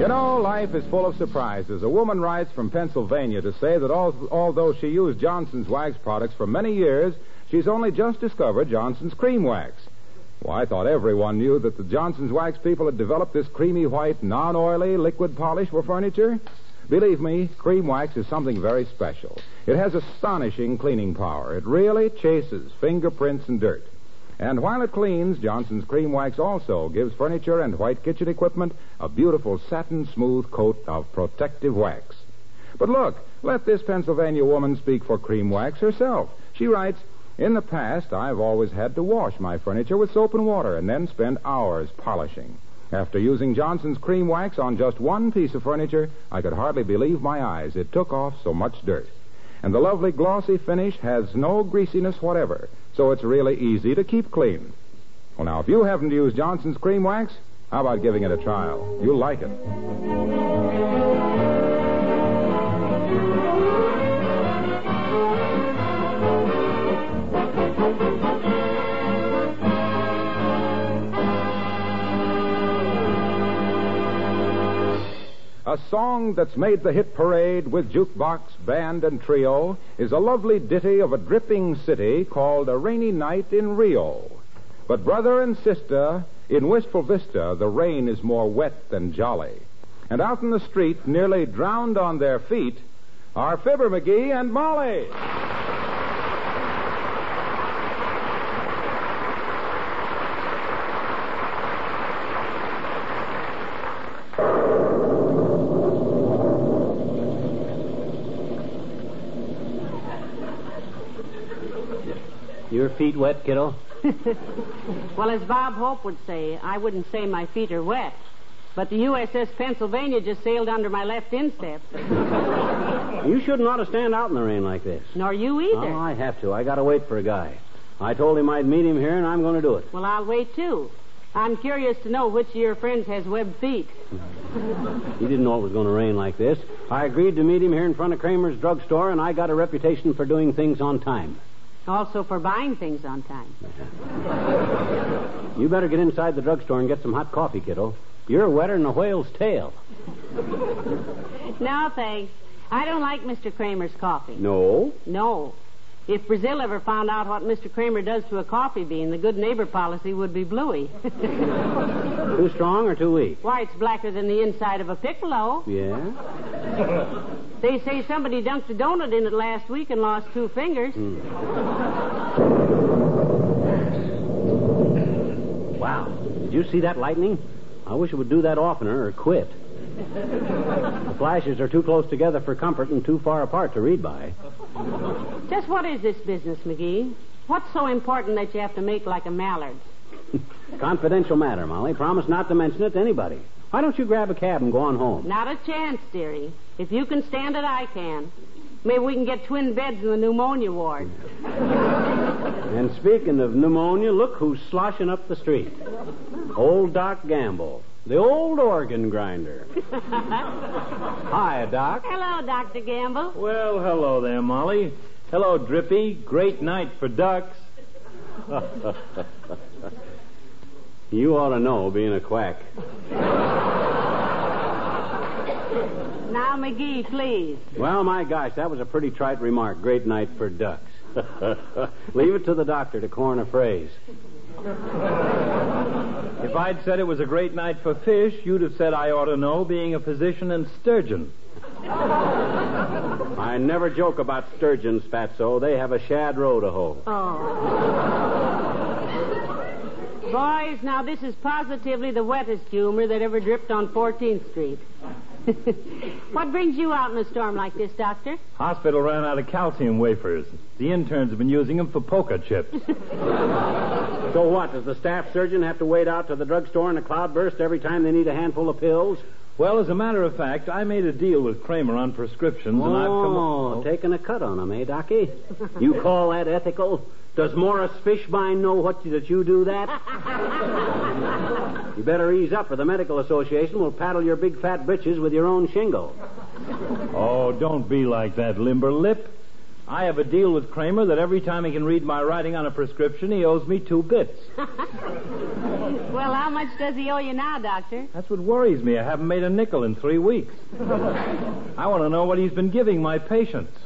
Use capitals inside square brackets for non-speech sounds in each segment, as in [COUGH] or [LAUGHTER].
You know, life is full of surprises. A woman writes from Pennsylvania to say that al- although she used Johnson's wax products for many years, she's only just discovered Johnson's cream wax. Well, I thought everyone knew that the Johnson's wax people had developed this creamy white, non oily liquid polish for furniture. Believe me, cream wax is something very special. It has astonishing cleaning power. It really chases fingerprints and dirt. And while it cleans, Johnson's Cream Wax also gives furniture and white kitchen equipment a beautiful satin smooth coat of protective wax. But look, let this Pennsylvania woman speak for Cream Wax herself. She writes, In the past, I've always had to wash my furniture with soap and water and then spend hours polishing. After using Johnson's Cream Wax on just one piece of furniture, I could hardly believe my eyes. It took off so much dirt. And the lovely glossy finish has no greasiness whatever, so it's really easy to keep clean. Well, now, if you haven't used Johnson's Cream Wax, how about giving it a trial? You'll like it. A song that's made the hit parade with jukebox, band, and trio is a lovely ditty of a dripping city called A Rainy Night in Rio. But, brother and sister, in Wistful Vista, the rain is more wet than jolly. And out in the street, nearly drowned on their feet, are Fibber McGee and Molly. Your feet wet, kiddo? [LAUGHS] Well, as Bob Hope would say, I wouldn't say my feet are wet. But the USS Pennsylvania just sailed under my left instep. [LAUGHS] You shouldn't ought to stand out in the rain like this. Nor you either. Oh, I have to. I got to wait for a guy. I told him I'd meet him here, and I'm going to do it. Well, I'll wait too. I'm curious to know which of your friends has webbed feet. He didn't know it was going to rain like this. I agreed to meet him here in front of Kramer's drugstore, and I got a reputation for doing things on time. Also for buying things on time. You better get inside the drugstore and get some hot coffee, kiddo. You're wetter than a whale's tail. No, thanks. I don't like Mr. Kramer's coffee. No? No. If Brazil ever found out what Mr. Kramer does to a coffee bean, the good neighbor policy would be bluey. [LAUGHS] Too strong or too weak? Why, it's blacker than the inside of a piccolo. Yeah? [LAUGHS] They say somebody dunked a donut in it last week and lost two fingers. Hmm. Wow. Did you see that lightning? I wish it would do that oftener or quit. The [LAUGHS] flashes are too close together for comfort and too far apart to read by. Just what is this business, McGee? What's so important that you have to make like a mallard? [LAUGHS] Confidential matter, Molly. Promise not to mention it to anybody. Why don't you grab a cab and go on home? Not a chance, dearie. If you can stand it, I can. Maybe we can get twin beds in the pneumonia ward. [LAUGHS] And speaking of pneumonia, look who's sloshing up the street. Old Doc Gamble, the old organ grinder. [LAUGHS] Hi, Doc. Hello, Dr. Gamble. Well, hello there, Molly. Hello, Drippy. Great night for ducks. [LAUGHS] You ought to know, being a quack. Now, McGee, please. Well, my gosh, that was a pretty trite remark. Great night for ducks. [LAUGHS] Leave it to the doctor to coin a phrase. If I'd said it was a great night for fish, you'd have said I ought to know, being a physician and sturgeon. I never joke about sturgeons, Fatso. They have a shad row to hoe. Oh. Boys, now this is positively the wettest humor that ever dripped on 14th Street. [LAUGHS] what brings you out in a storm like this, Doctor? Hospital ran out of calcium wafers. The interns have been using them for poker chips. [LAUGHS] So what? Does the staff surgeon have to wait out to the drugstore in a cloudburst every time they need a handful of pills? Well, as a matter of fact, I made a deal with Kramer on prescriptions, and I've come. Oh, taking a cut on him, eh, Docky? You call that ethical? Does Morris Fishbein know what that you do that? [LAUGHS] you better ease up, or the medical association will paddle your big fat britches with your own shingle. Oh, don't be like that, limber lip. I have a deal with Kramer that every time he can read my writing on a prescription, he owes me two bits. [LAUGHS] Well, how much does he owe you now, Doctor? That's what worries me. I haven't made a nickel in three weeks. [LAUGHS] I want to know what he's been giving my patients.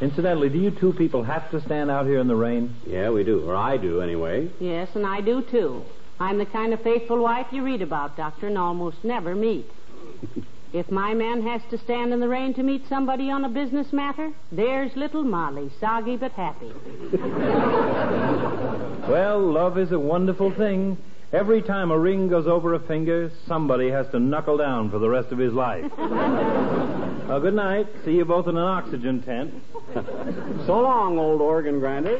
Incidentally, do you two people have to stand out here in the rain? Yeah, we do. Or I do, anyway. Yes, and I do, too. I'm the kind of faithful wife you read about, Doctor, and almost never meet. [LAUGHS] If my man has to stand in the rain to meet somebody on a business matter, there's little Molly, soggy but happy. [LAUGHS] Well, love is a wonderful thing. Every time a ring goes over a finger, somebody has to knuckle down for the rest of his life. [LAUGHS] well, good night. See you both in an oxygen tent. So long, old organ grinder.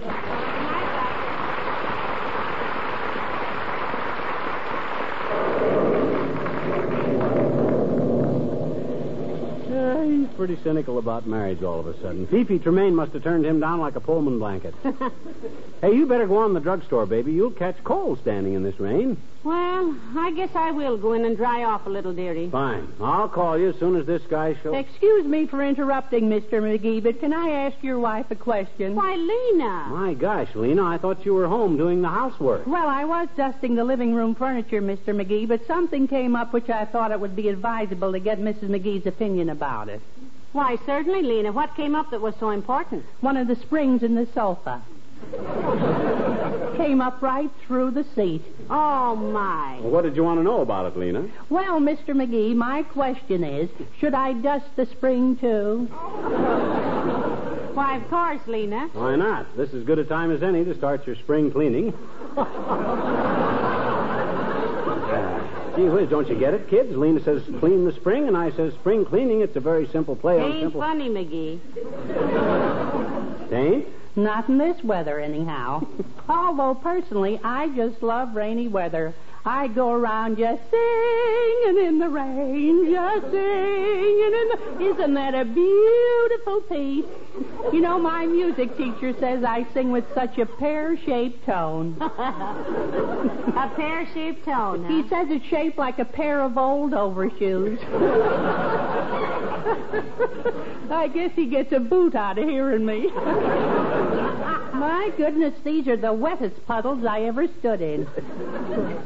Yeah, he's pretty cynical about marriage all of a sudden. Fifi Tremaine must have turned him down like a Pullman blanket. [LAUGHS] hey, you better go on the drugstore, baby. You'll catch cold standing in this rain. Well, I guess I will go in and dry off a little, dearie. Fine. I'll call you as soon as this guy shows. Excuse me for interrupting, Mr. McGee, but can I ask your wife a question? Why, Lena. My gosh, Lena, I thought you were home doing the housework. Well, I was dusting the living room furniture, Mr. McGee, but something came up which I thought it would be advisable to get Mrs. McGee's opinion about it. Why, certainly, Lena. What came up that was so important? One of the springs in the sofa came up right through the seat. Oh, my. Well, what did you want to know about it, Lena? Well, Mr. McGee, my question is, should I dust the spring too? Why, of course, Lena. Why not? This is as good a time as any to start your spring cleaning. [LAUGHS] Gee whiz, don't you get it, kids? Lena says clean the spring, and I says spring cleaning. It's a very simple play on Ain't simple. funny, McGee. Ain't? Not in this weather, anyhow. [LAUGHS] Although, personally, I just love rainy weather. I go around just singing in the rain, just singing in the... Isn't that a beautiful piece? You know, my music teacher says I sing with such a pear-shaped tone. [LAUGHS] A pear-shaped tone, huh? He says it's shaped like a pair of old overshoes. [LAUGHS] I guess he gets a boot out of hearing me. [LAUGHS] My goodness, these are the wettest puddles I ever stood in.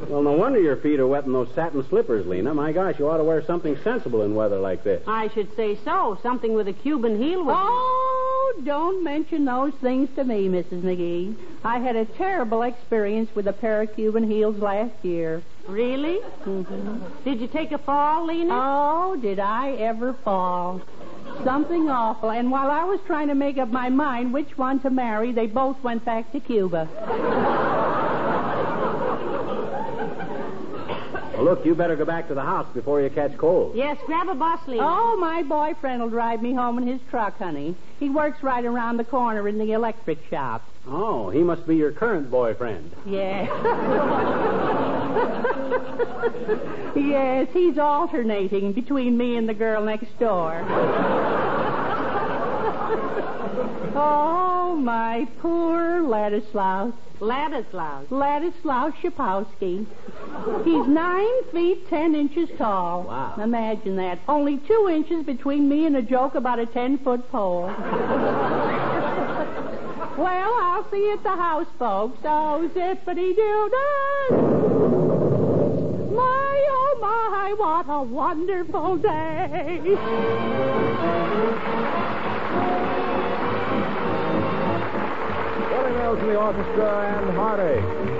Well, no wonder your feet are wet in those satin slippers, Lena. My gosh, you ought to wear something sensible in weather like this. I should say so. Something with a Cuban heel would... Oh, don't mention those things to me, Mrs. McGee. I had a terrible experience with a pair of Cuban heels last year. Really? Mm-hmm. Did you take a fall, Lena? Oh, did I ever fall? Something awful. And while I was trying to make up my mind which one to marry, they both went back to Cuba. Well, look, you better go back to the house before you catch cold. Yes, grab a bus, Lena. Oh, my boyfriend will drive me home in his truck, honey. He works right around the corner in the electric shop. Oh, he must be your current boyfriend. Yeah. [LAUGHS] yes, he's alternating between me and the girl next door. oh, my poor Ladislaus. Ladislaus. Ladislaus Shapowski. He's nine feet ten inches tall. Wow. Imagine that. Only two inches between me and a joke about a ten foot pole. Well, I'll see you at the house, folks. Oh, zippity doo My, oh, my, what a wonderful day. Willie Mills and the orchestra and Heartache.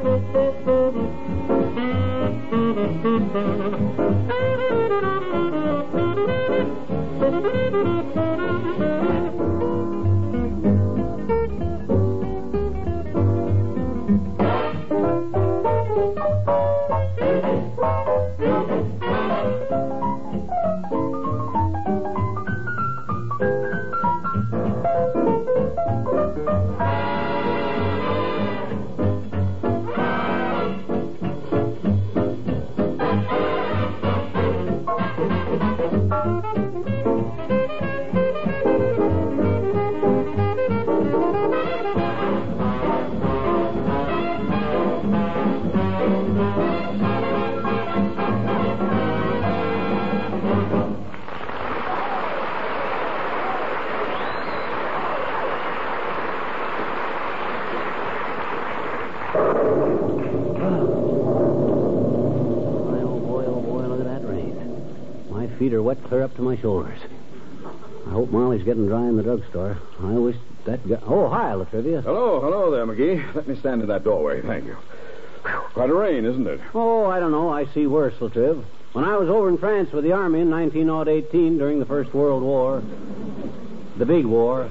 Boy, feet are wet clear up to my shoulders. I hope Molly's getting dry in the drugstore. I wish that guy. Oh, hi, Latrivia. Hello, hello there, McGee. Let me stand in that doorway. Thank you. Whew, Quite a rain, isn't it? Oh, I don't know. I see worse, Latriv. When I was over in France with the Army in 1918 during the First World War, the big war,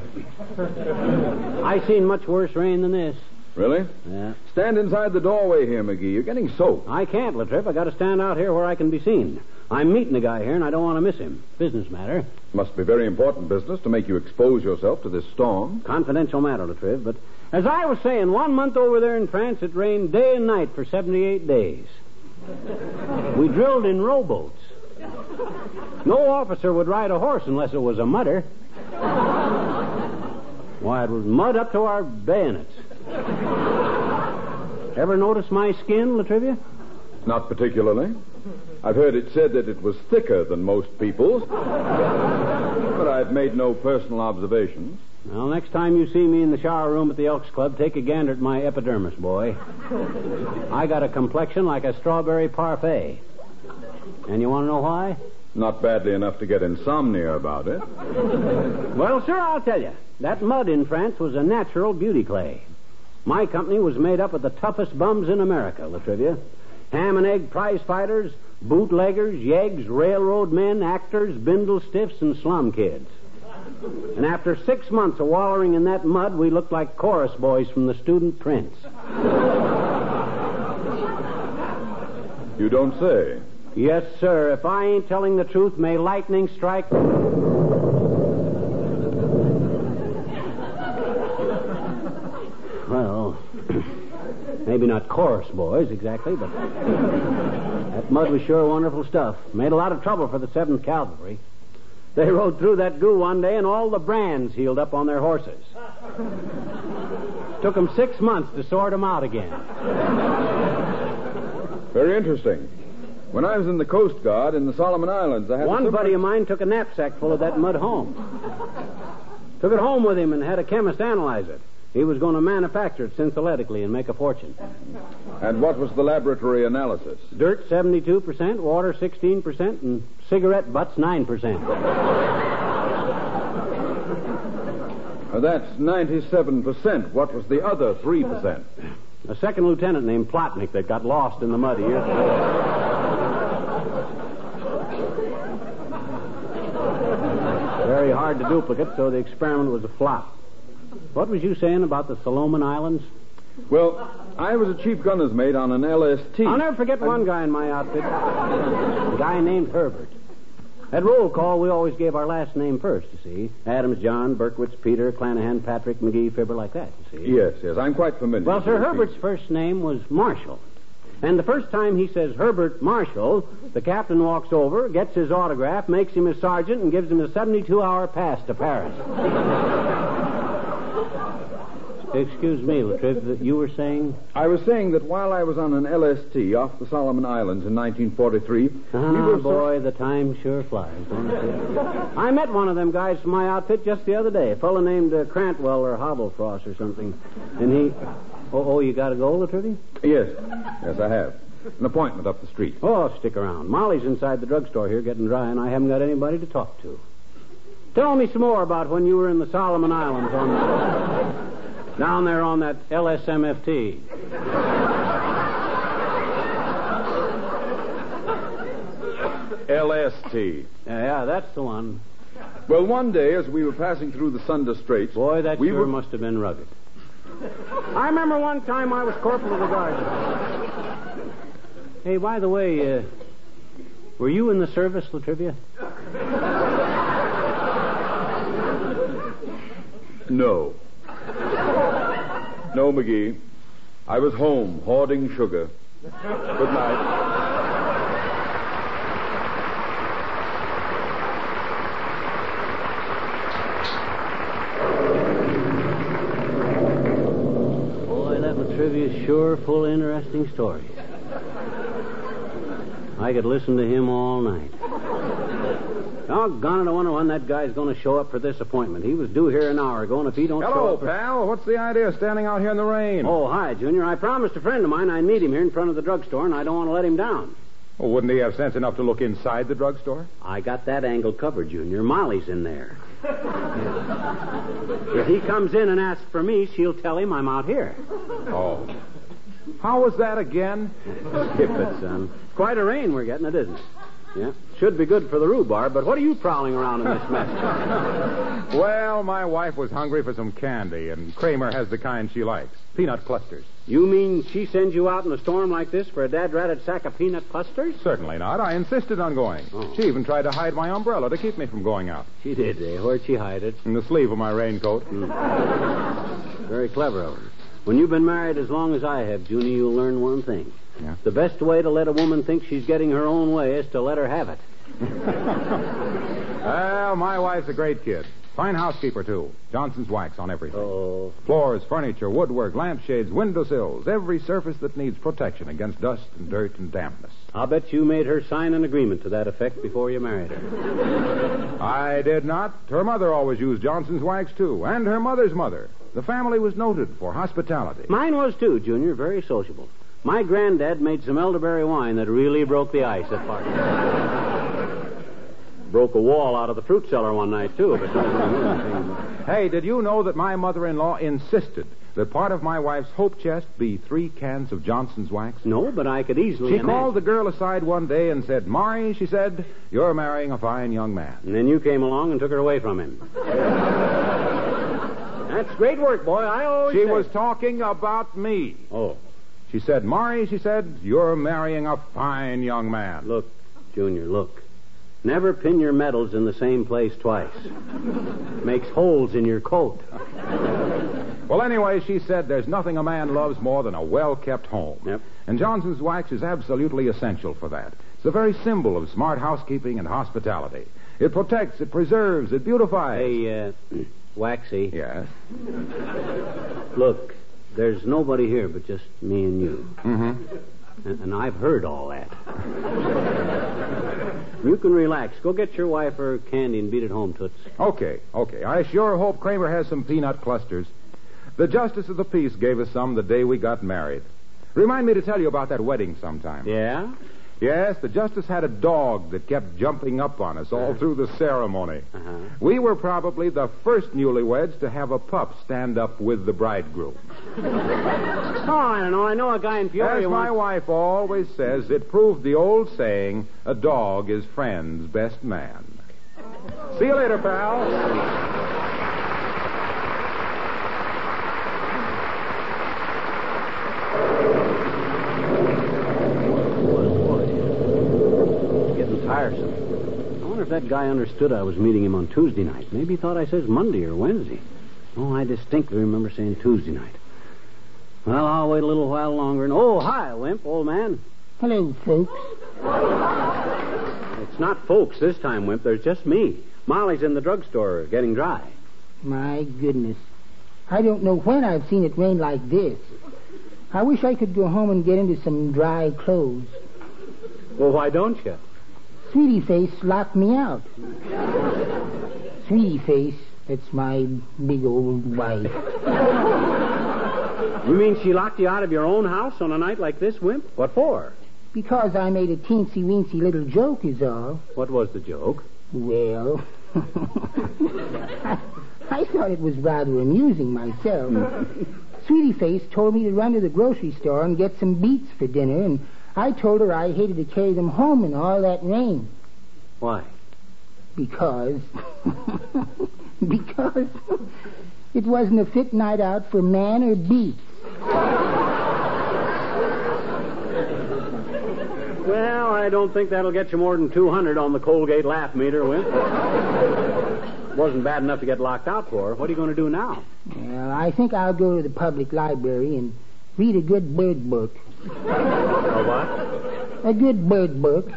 I seen much worse rain than this. Really? Yeah. Stand inside the doorway here, McGee. You're getting soaked. I can't, Latriv. I got to stand out here where I can be seen. I'm meeting a guy here, and I don't want to miss him. Business matter. Must be very important business to make you expose yourself to this storm. Confidential matter, Latriv. But as I was saying, one month over there in France, it rained day and night for 78 days. We drilled in rowboats. No officer would ride a horse unless it was a mudder. Why, it was mud up to our bayonets. Ever notice my skin, Latrivia? Not particularly. I've heard it said that it was thicker than most people's, but I've made no personal observations. Well, next time you see me in the shower room at the Elks Club, take a gander at my epidermis, boy. I got a complexion like a strawberry parfait. And you want to know why? Not badly enough to get insomnia about it. Well, sir, I'll tell you. That mud in France was a natural beauty clay. My company was made up of the toughest bums in America, Latrivia. Ham and egg prize fighters, bootleggers, yeggs, railroad men, actors, bindle stiffs, and slum kids. And after six months of wallowing in that mud, we looked like chorus boys from the student prince. You don't say. Yes, sir. If I ain't telling the truth, may lightning strike. Well, [CLEARS THROAT] maybe not chorus boys exactly, but that mud was sure wonderful stuff. Made a lot of trouble for the 7th Cavalry. They rode through that goo one day, and all the brands healed up on their horses. Took them six months to sort them out again. Very interesting. When I was in the Coast Guard in the Solomon Islands, I had One buddy of mine took a knapsack full of that mud home. Took it home with him and had a chemist analyze it. He was going to manufacture it synthetically and make a fortune. And what was the laboratory analysis? Dirt 72%, water 16%, and cigarette butts 9%. Uh, that's 97%. What was the other 3%? A second lieutenant named Plotnik that got lost in the mud years Very hard to duplicate, so the experiment was a flop. What was you saying about the Solomon Islands? Well, I was a chief gunner's mate on an LST. I'll never forget one guy in my outfit. A guy named Herbert. At roll call, we always gave our last name first, you see. Adams, John, Berkowitz, Peter, Clanahan, Patrick, McGee, Fibber, like that, you see. Yes, yes, I'm quite familiar. Well, Sir Herbert's things. first name was Marshall. And the first time he says Herbert Marshall, the captain walks over, gets his autograph, makes him a sergeant, and gives him a 72 hour pass to Paris. Excuse me, Latriv, that you were saying? I was saying that while I was on an LST off the Solomon Islands in 1943, Ah, we were. boy, the time sure flies, don't it? I met one of them guys from my outfit just the other day, a fellow named uh, Crantwell or Hobblefrost or something. And he. Oh, oh you got to go, Latriv? Yes, yes, I have. An appointment up the street. Oh, stick around. Molly's inside the drugstore here getting dry, and I haven't got anybody to talk to. Tell me some more about when you were in the Solomon Islands on the, down there on that LSMFT. LST. Yeah, yeah, that's the one. Well, one day as we were passing through the Sunda Straits, Boy, that we sure were. must have been rugged. I remember one time I was corporal of the guard. Hey, by the way, uh, were you in the service, Latrivia? No. No, McGee. I was home hoarding sugar. Good night. Boy, that Latrivia's sure full of interesting stories. I could listen to him all night. Doggone it, I wonder when that guy's going to show up for this appointment. He was due here an hour ago, and if he don't show Hello, up... for- pal. What's the idea of standing out here in the rain? Oh, hi, Junior. I promised a friend of mine I'd meet him here in front of the drugstore, and I don't want to let him down. Well, wouldn't he have sense enough to look inside the drugstore? I got that angle covered, Junior. Molly's in there. [LAUGHS] if he comes in and asks for me, she'll tell him I'm out here. Oh. How was that again? Skip it, son. Quite a rain we're getting, it isn't it? Yeah. Should be good for the rhubarb, but what are you prowling around in this mess? [LAUGHS] Well, my wife was hungry for some candy, and Kramer has the kind she likes peanut clusters. You mean she sends you out in a storm like this for a dad-ratted sack of peanut clusters? Certainly not. I insisted on going. Oh. She even tried to hide my umbrella to keep me from going out. She did, eh? Where'd she hide it? In the sleeve of my raincoat. Very clever of her. When you've been married as long as I have, Junie, you'll learn one thing. Yeah? The best way to let a woman think she's getting her own way is to let her have it. [LAUGHS] Well, my wife's a great kid. Fine housekeeper, too. Johnson's wax on everything. Oh. Floors, furniture, woodwork, lampshades, windowsills, every surface that needs protection against dust and dirt and dampness. I'll bet you made her sign an agreement to that effect before you married her. [LAUGHS] I did not. Her mother always used Johnson's wax, too, and her mother's mother. The family was noted for hospitality. Mine was, too, Junior. Very sociable. My granddad made some elderberry wine that really broke the ice at parties. broke a wall out of the fruit cellar one night, too. But [LAUGHS] Hey, did you know that my mother-in-law insisted that part of my wife's hope chest be three cans of Johnson's wax? no, but I could easily. She imagine. called the girl aside one day and said, Mari, she said, you're marrying a fine young man. And then you came along and took her away from him. That's great work, boy. I always. She say- was talking about me. Oh, She said, Mari, she said, you're marrying a fine young man. look, Junior, look. Never pin your medals in the same place twice. Makes holes in your coat. Well, anyway, she said there's nothing a man loves more than a well-kept home. Yep. And Johnson's wax is absolutely essential for that. It's the very symbol of smart housekeeping and hospitality. It protects, it preserves, it beautifies. Hey, uh, Waxy. Yes. Look, there's nobody here but just me and you. Mm-hmm. And, and I've heard all that. you can relax. Go get your wife her candy and beat it home, Toots. Okay, okay. I sure hope Kramer has some peanut clusters. The Justice of the Peace gave us some the day we got married. Remind me to tell you about that wedding sometime. Yeah? Yes, the Justice had a dog that kept jumping up on us all through the ceremony. Uh-huh. We were probably the first newlyweds to have a pup stand up with the bridegroom. Oh, I don't know. I know a guy in Peoria As my wife always says, it proved the old saying, a dog is friend's best man. See you later, pal. Getting tiresome. I wonder if that guy understood I was meeting him on Tuesday night. Maybe he thought I says Monday or Wednesday. Oh, I distinctly remember saying Tuesday night. Well, I'll wait a little while longer. And oh, hi, Wimp, old man. Hello, folks. It's not folks this time, Wimp. There's just me. Molly's in the drugstore getting dry. My goodness. I don't know when I've seen it rain like this. I wish I could go home and get into some dry clothes. Well, why don't you? Sweetie Face locked me out. Sweetie Face, that's my big old wife. You mean she locked you out of your own house on a night like this, Wimp? What for? Because I made a teensy weensy little joke, is all. What was the joke? Well, I, [LAUGHS] I thought it was rather amusing myself. [LAUGHS] Sweetie Face told me to run to the grocery store and get some beets for dinner, and I told her I hated to carry them home in all that rain. Why? Because. [LAUGHS] because it wasn't a fit night out for man or beast. Well, I don't think that'll get you more than 200 on the Colgate laugh meter, Wimp. Wasn't bad enough to get locked out for. What are you going to do now? Well, I think I'll go to the public library and read a good bird book. A what? A good bird book.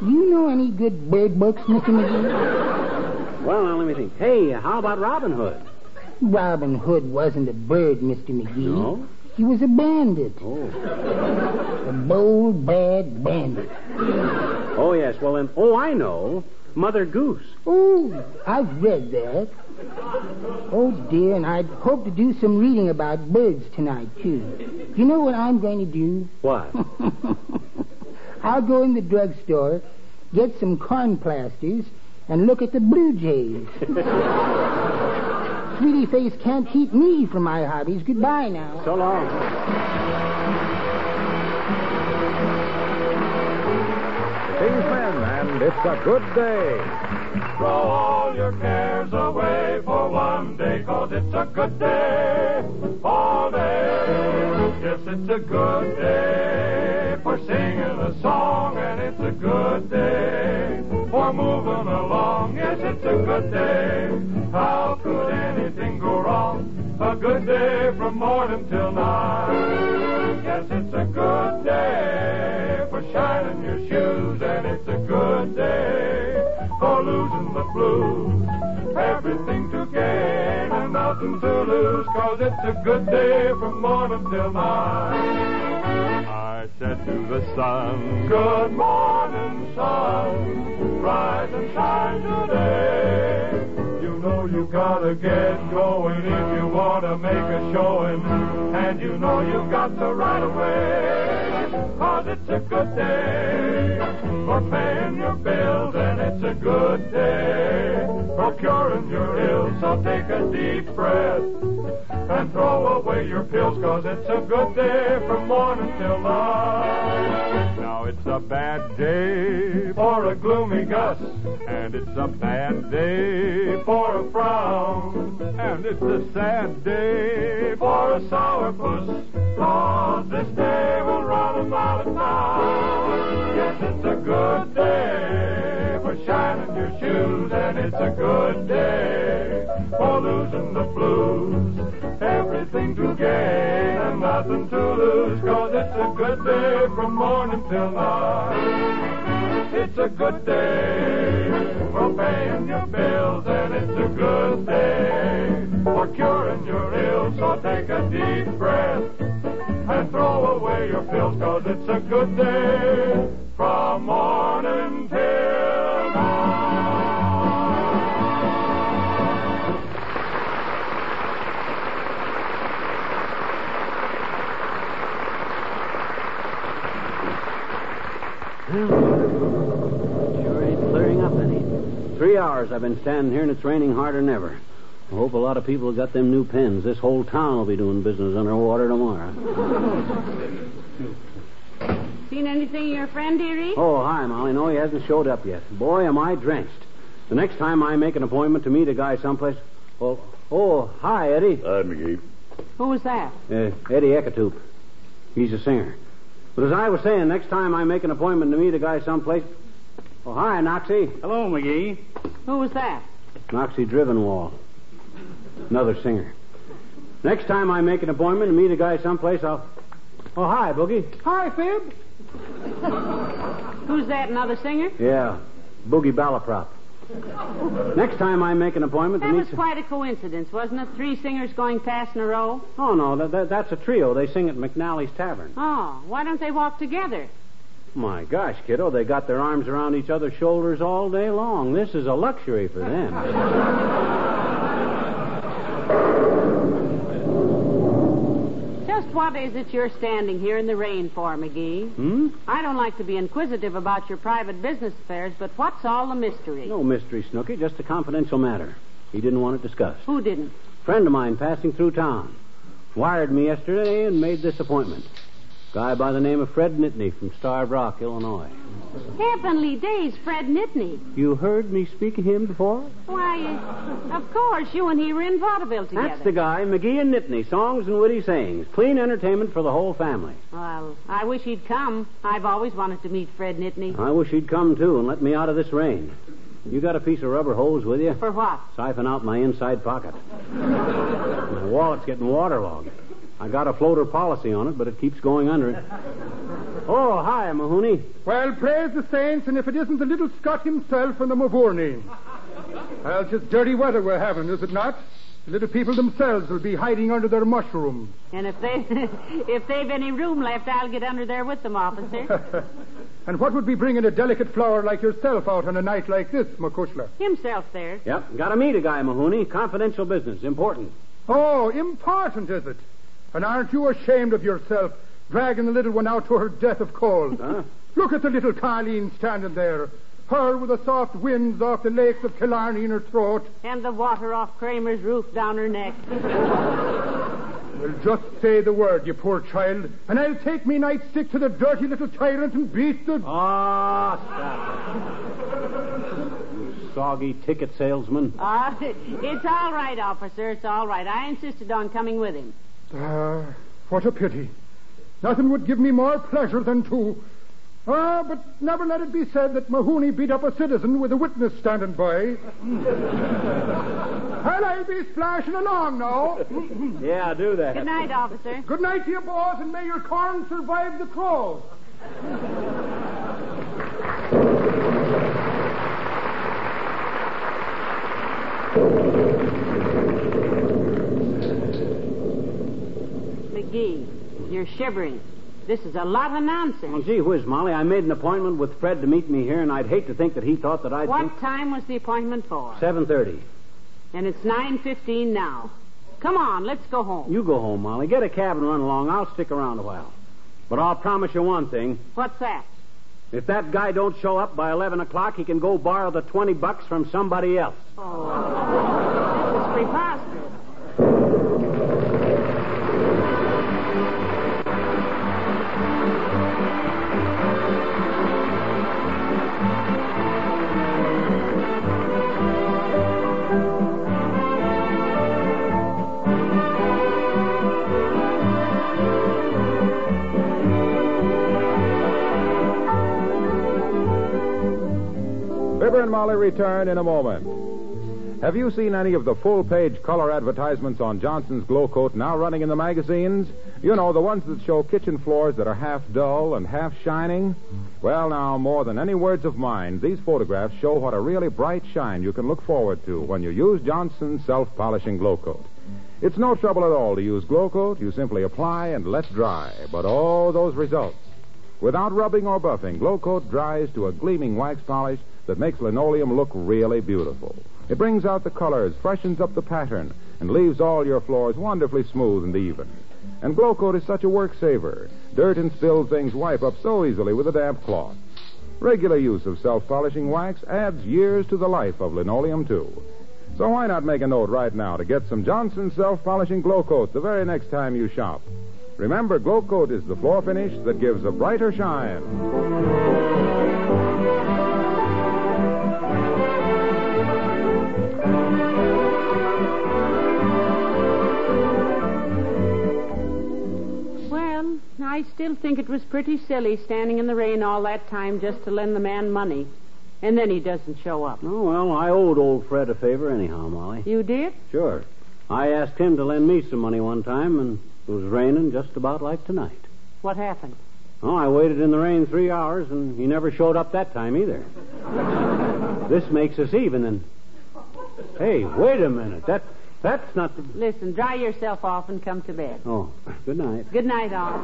Do you know any good bird books, Mr. McGee? Well, now let me think. Hey, how about Robin Hood? Robin Hood wasn't a bird, Mr. McGee. No? He was a bandit. Oh. A bold, bad bandit. Oh, yes. Well, then. Oh, I know. Mother Goose. Oh, I've read that. Oh, dear, and I'd hope to do some reading about birds tonight, too. Do you know what I'm going to do? What? [LAUGHS] I'll go in the drugstore, get some corn plasters, and look at the blue jays. [LAUGHS] Sweetie Face can't keep me from my hobbies. Goodbye now. so long. And it's a good day. Throw all your cares away for one day, cause it's a good day all day. Yes, it's a good day for singing a song, and it's a good day for moving along. Yes, it's a good day. How could anything go wrong? A good day from morning till night. Yes, it's a good day for shining your shoes, and it's a good day for losing the blues. Everything to gain and nothing to lose, cause it's a good day from morning till night. I said to the sun, Good morning, sun. Rise and shine today. You know you gotta get going if you wanna make a showing. And you know you got the right of way. Cause it's a good day for paying your bills, and it's a good day for curing your ills. So take a deep breath and throw away your pills, cause it's a good day from morning till night. Now it's a bad day for a gloomy gust, and it's a bad day for a frown, and it's a sad day for a sour puss, cause this day will run him out of town. Yes, it's a good day for shining your shoes, and it's a good day for losing the blues. Everything to gain and nothing to lose, cause it's a good day from morning till night. It's a good day for paying your bills, and it's a good day for curing your ills. So take a deep breath and throw away your pills, cause it's a good day from morning till Sure ain't clearing up any. Three hours I've been standing here and it's raining harder than ever. I hope a lot of people have got them new pens. This whole town will be doing business underwater tomorrow. Seen anything of your friend, dearie? Oh, hi, Molly. No, he hasn't showed up yet. Boy, am I drenched. The next time I make an appointment to meet a guy someplace. Oh, oh, hi, Eddie. Hi, McGee. Who was that? Uh, Eddie Ekatoop. He's a singer. But as I was saying, next time I make an appointment to meet a guy someplace. Oh, hi, Noxie. Hello, McGee. Who was that? Noxie Drivenwall. Another singer. Next time I make an appointment to meet a guy someplace, I'll. Oh, hi, Boogie. Hi, Fib. [LAUGHS] Who's that? Another singer? Yeah, Boogie Balaprop. Next time I make an appointment to That meet. was quite a coincidence, wasn't it? Three singers going past in a row. Oh, no, that, that, that's a trio. They sing at McNally's Tavern. Oh, why don't they walk together? My gosh, kiddo, they got their arms around each other's shoulders all day long. This is a luxury for them. [LAUGHS] Just what is it you're standing here in the rain for, McGee? hmm? I don't like to be inquisitive about your private business affairs, but what's all the mystery? No mystery, Snooky, just a confidential matter. He didn't want it discussed. Who didn't? Friend of mine passing through town. Wired me yesterday and made this appointment. Guy by the name of Fred Nitney from Starved Rock, Illinois. Heavenly days, Fred Nitney. You heard me speak of him before? Why, uh, of course, you and he were in vaudeville together. That's the guy, McGee and Nitney. Songs and witty sayings. Clean entertainment for the whole family. Well, I wish he'd come. I've always wanted to meet Fred Nitney. I wish he'd come, too, and let me out of this rain. You got a piece of rubber hose with you? For what? Siphon out my inside pocket. [LAUGHS] my wallet's getting waterlogged. I got a floater policy on it, but it keeps going under it. Oh, hi, Mahoney. Well, praise the saints, and if it isn't the little Scot himself and the Mavourney. Well, it's just dirty weather we're having, is it not? The little people themselves will be hiding under their mushrooms. And if they [LAUGHS] if they've any room left, I'll get under there with them, officer. [LAUGHS] and what would be bringing a delicate flower like yourself out on a night like this, Macushla? Himself there. Yep, got to meet a guy, Mahoney. Confidential business. Important. Oh, important, is it? And aren't you ashamed of yourself, dragging the little one out to her death of cold? Huh? Look at the little Colleen standing there. Her with the soft winds off the lakes of Killarney in her throat. And the water off Kramer's roof down her neck. [LAUGHS] Well, just say the word, you poor child, and I'll take me nightstick to the dirty little tyrant and beat the. Ah, stop it. You soggy ticket salesman. Ah, [LAUGHS] it's all right, officer. It's all right. I insisted on coming with him. Ah, what a pity. Nothing would give me more pleasure than to. Ah, but never let it be said that Mahoney beat up a citizen with a witness standing by. [LAUGHS] well, I'll be splashing along now. Yeah, do that. Good night, officer. Good night to you, boys, and may your corn survive the crows. McGee, you're shivering. This is a lot of nonsense. Well, gee whiz, Molly, I made an appointment with Fred to meet me here, and I'd hate to think that he thought that I'd... What time was the appointment for? 7.30. And it's 9.15 now. Come on, let's go home. You go home, Molly. Get a cab and run along. I'll stick around a while. But I'll promise you one thing. What's that? If that guy don't show up by 11 o'clock, he can go borrow the 20 bucks from somebody else. Oh, and Molly return in a moment. Have you seen any of the full page color advertisements on Johnson's Glo-Coat now running in the magazines? You know, the ones that show kitchen floors that are half dull and half shining? Well, now, more than any words of mine, these photographs show what a really bright shine you can look forward to when you use Johnson's self polishing Glo-Coat. It's no trouble at all to use Glo-Coat. You simply apply and let dry. But oh, those results. Without rubbing or buffing, Glo-Coat dries to a gleaming wax polish that makes linoleum look really beautiful. It brings out the colors, freshens up the pattern, and leaves all your floors wonderfully smooth and even. And Glo-Coat is such a work saver. Dirt and spilled things wipe up so easily with a damp cloth. Regular use of self polishing wax adds years to the life of linoleum, too. So why not make a note right now to get some Johnson self polishing Glo-Coat the very next time you shop? Remember, Glo-Coat is the floor finish that gives a brighter shine. I still think it was pretty silly standing in the rain all that time just to lend the man money. And then he doesn't show up. Oh, well, I owed old Fred a favor anyhow, Molly. You did? Sure. I asked him to lend me some money one time, and it was raining just about like tonight. What happened? Oh, I waited in the rain three hours, and he never showed up that time either. [LAUGHS] This makes us even, and. Hey, wait a minute. That that's not the. Listen, dry yourself off and come to bed. Oh, good night. Good night, all.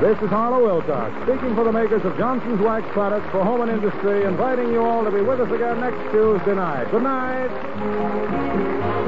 This is Harlow Wilcox, speaking for the makers of Johnson's Wax Products for Home and Industry, inviting you all to be with us again next Tuesday night. Good night.